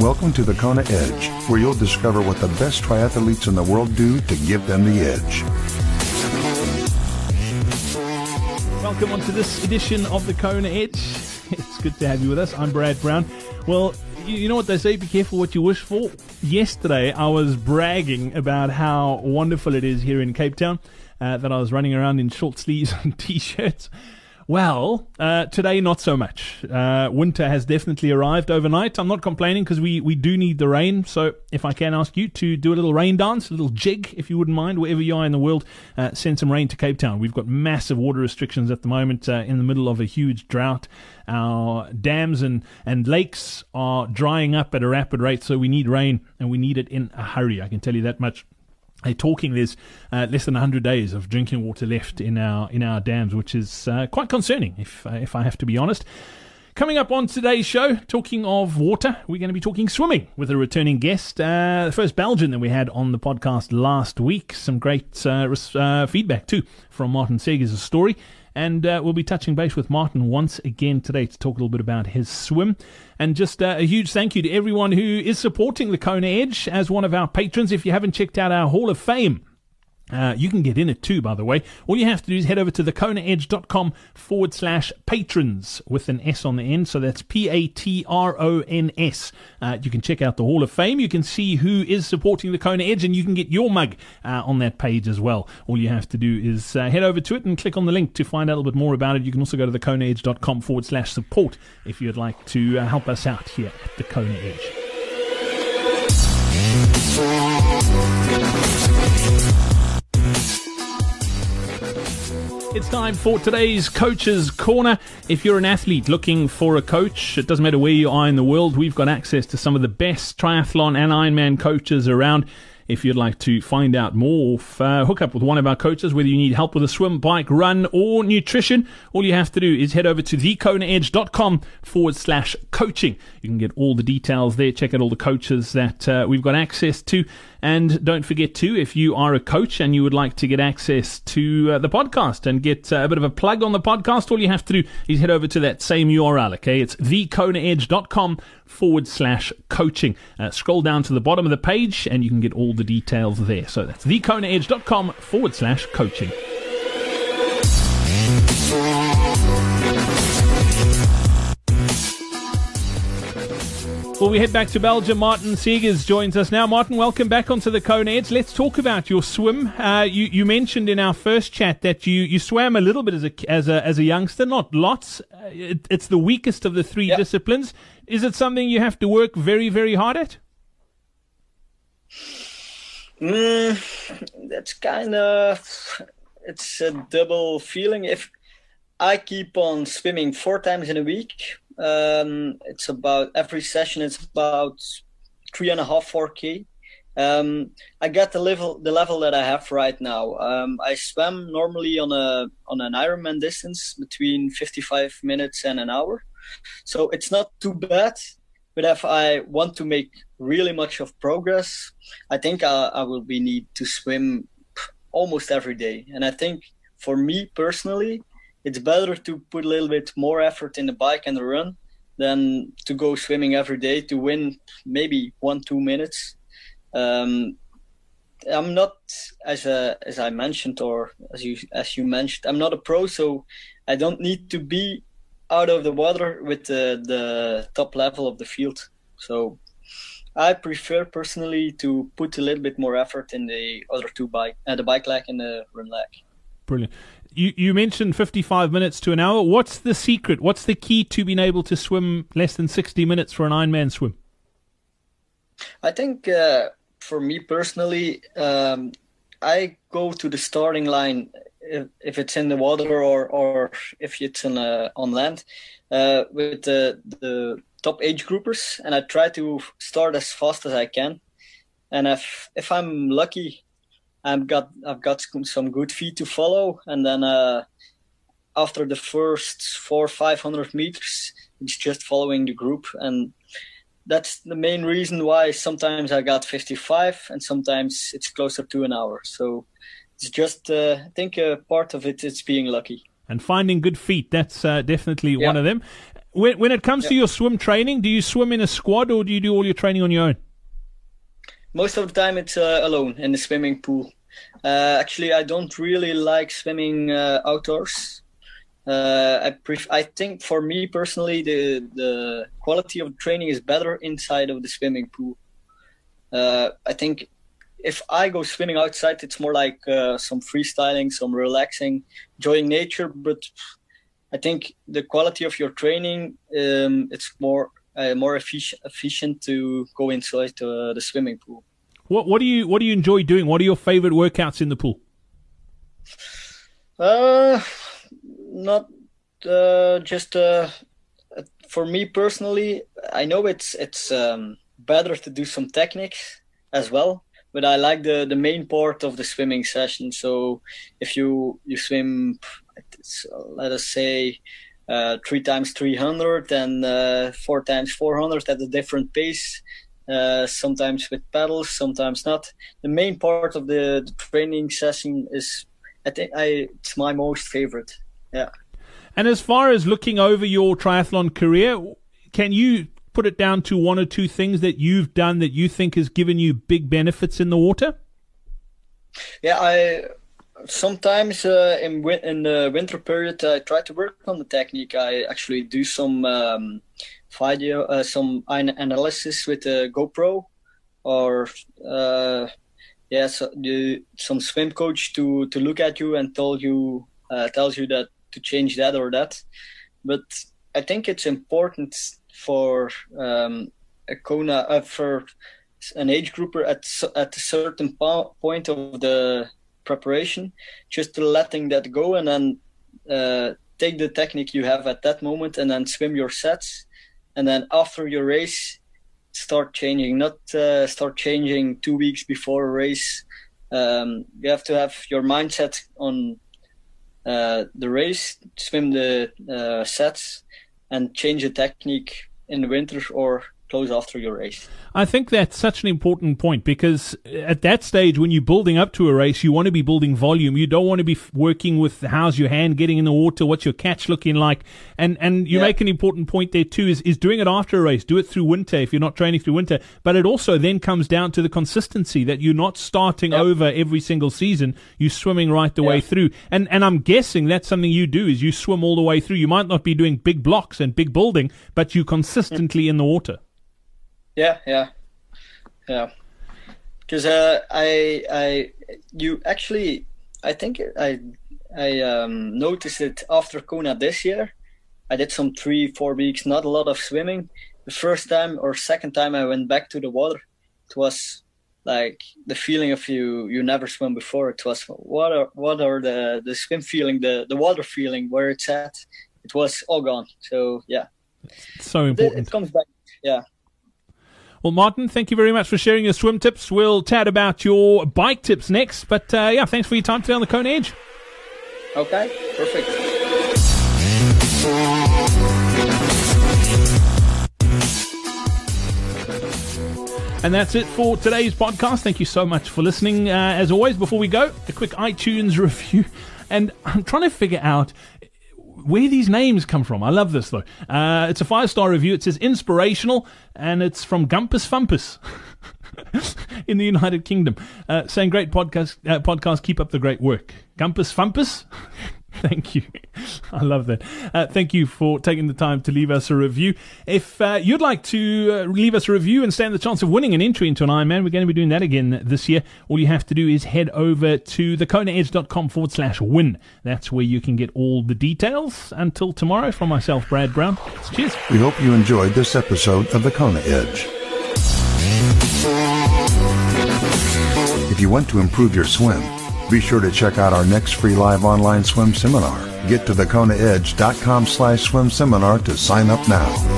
Welcome to the Kona Edge, where you'll discover what the best triathletes in the world do to give them the edge. Welcome on to this edition of the Kona Edge. It's good to have you with us. I'm Brad Brown. Well, you, know what they say, be careful what you wish for. Yesterday, I was bragging about how wonderful it is here in Cape Town, uh, that I was running around in short sleeves and t shirts. Well, uh, today not so much. Uh, winter has definitely arrived overnight. I'm not complaining because we, we do need the rain. So if I can ask you to do a little rain dance, a little jig, if you wouldn't mind, wherever you are in the world, uh, send some rain to Cape Town. We've got massive water restrictions at the moment uh, in the middle of a huge drought. Our dams and, and lakes are drying up at a rapid rate, so we need rain and we need it in a hurry. I can tell you that much. They're talking there's uh, less than 100 days of drinking water left in our in our dams, which is uh, quite concerning, if uh, if I have to be honest. Coming up on today's show, talking of water, we're going to be talking swimming with a returning guest, uh, the first Belgian that we had on the podcast last week. Some great uh, uh, feedback too from Martin Segers' story. And uh, we'll be touching base with Martin once again today to talk a little bit about his swim. And just uh, a huge thank you to everyone who is supporting the Kona Edge as one of our patrons. If you haven't checked out our Hall of Fame, uh, you can get in it too, by the way. All you have to do is head over to thekonaedge.com forward slash patrons with an S on the end. So that's P A T R O N S. Uh, you can check out the Hall of Fame. You can see who is supporting the Kona Edge and you can get your mug uh, on that page as well. All you have to do is uh, head over to it and click on the link to find out a little bit more about it. You can also go to thekonaedge.com forward slash support if you'd like to uh, help us out here at the Kona Edge. It's time for today's Coach's Corner. If you're an athlete looking for a coach, it doesn't matter where you are in the world, we've got access to some of the best triathlon and Ironman coaches around. If you'd like to find out more, uh, hook up with one of our coaches, whether you need help with a swim, bike, run, or nutrition, all you have to do is head over to thekonaedge.com forward slash coaching. You can get all the details there. Check out all the coaches that uh, we've got access to. And don't forget to, if you are a coach and you would like to get access to uh, the podcast and get uh, a bit of a plug on the podcast, all you have to do is head over to that same URL, okay? It's thekonaedge.com forward slash coaching. Uh, scroll down to the bottom of the page and you can get all the details there. So that's thekonaedge.com forward slash coaching. Well, we head back to Belgium. Martin Segers joins us now. Martin, welcome back onto the Kona Edge. Let's talk about your swim. Uh, you, you, mentioned in our first chat that you, you swam a little bit as a as a as a youngster, not lots. Uh, it, it's the weakest of the three yep. disciplines. Is it something you have to work very very hard at? Mm, that's kind of it's a double feeling. If I keep on swimming four times in a week, um, it's about every session. It's about three and a half, four k. Um, I get the level the level that I have right now. Um, I swim normally on a on an Ironman distance between 55 minutes and an hour, so it's not too bad. But if I want to make really much of progress, I think I, I will be need to swim almost every day. And I think for me personally, it's better to put a little bit more effort in the bike and the run than to go swimming every day to win maybe one two minutes. Um, I'm not as a as I mentioned or as you as you mentioned I'm not a pro so I don't need to be out of the water with the the top level of the field so I prefer personally to put a little bit more effort in the other two bike uh, the bike leg and the run leg brilliant you, you mentioned 55 minutes to an hour. What's the secret? What's the key to being able to swim less than 60 minutes for an Ironman swim? I think uh, for me personally, um, I go to the starting line if, it's in the water or, or if it's in, uh, on land uh, with the, the top age groupers, and I try to start as fast as I can. And if if I'm lucky, I've got I've got some good feet to follow, and then uh, after the first four five hundred meters, it's just following the group, and that's the main reason why sometimes I got fifty five, and sometimes it's closer to an hour. So it's just uh, I think a part of it is being lucky and finding good feet. That's uh, definitely yeah. one of them. When, when it comes Yeah. to your swim training, do you swim in a squad or do you do all your training on your own? Most of the time, it's uh, alone in the swimming pool. Uh, actually, I don't really like swimming uh, outdoors. Uh, I pref- I think for me personally, the the quality of training is better inside of the swimming pool. Uh, I think if I go swimming outside, it's more like uh, some freestyling, some relaxing, enjoying nature. But I think the quality of your training, um, it's more uh, more efficient efficient to go inside uh, the swimming pool. What what do you what do you enjoy doing? What are your favorite workouts in the pool? Uh, not uh, just uh, for me personally. I know it's it's um, better to do some techniques as well, but I like the the main part of the swimming session. So if you you swim, let us say. Uh, three times 300 and uh, four times 400 at a different pace uh, sometimes with paddles, sometimes not. The main part of the, the training session is, I think, I it's my most favorite. Yeah. And as far as looking over your triathlon career, can you put it down to one or two things that you've done that you think has given you big benefits in the water? Yeah, I sometimes uh, in in the winter period I try to work on the technique. I actually do some um, video, uh, some analysis with a GoPro, or uh, yeah, so some swim coach to to look at you and tell you uh, tells you that to change that or that. But I think it's important for um, a Kona uh, for an age grouper at at a certain po- point of the preparation, just letting that go and then uh, take the technique you have at that moment and then swim your sets, and then after your race, start changing. Not uh, start changing two weeks before a race. Um, you have to have your mindset on uh, the race, swim the uh, sets, and change the technique in the winter or close after your race. I think that's such an important point because at that stage, when you're building up to a race, you want to be building volume. You don't want to be working with how's your hand getting in the water, what's your catch looking like, and and you Yeah. make an important point there too. Is is doing it after a race, do it through winter if you're not training through winter. But it also then comes down to the consistency that you're not starting over every single season. You're swimming right the way through, and and I'm guessing that's something you do is you swim all the way through. You might not be doing big blocks and big building, but you mm. consistently in the water. Yeah, yeah, yeah. Because uh, I, I, you actually, I think I, I um, noticed it after Kona this year. I did some three, four weeks, not a lot of swimming. The first time or second time I went back to the water, it was like the feeling of you you never swim before. It was what are what are the the swim feeling, the the water feeling where it's at. It was all gone. So yeah, So it, important. it comes back. Yeah. Well, Martin, thank you very much for sharing your swim tips. We'll chat about your bike tips next. But uh, yeah, thanks for your time today on the Kona Edge. Okay. Perfect. And that's it for today's podcast. Thank you so much for listening. Uh, as always, before we go, a quick iTunes review. And I'm trying to figure out where these names come from. I love this though. Uh, it's a five star review. It says inspirational, and it's from Gumpus Fumpus in the United Kingdom, uh, saying great podcast. Uh, podcast, keep up the great work. Gumpus Fumpus. Thank you. I love that. Uh, thank you for taking the time to leave us a review. If uh, you'd like to uh, leave us a review and stand the chance of winning an entry into an Ironman, we're going to be doing that again this year. All you have to do is head over to thekonaedge.com forward slash win. That's where you can get all the details. Until tomorrow, from myself, Brad Brown. Cheers. We hope you enjoyed this episode of The Kona Edge. If you want to improve your swim, be sure to check out our next free live online swim seminar. Get to thekonaedge.com slash swim seminar to sign up now.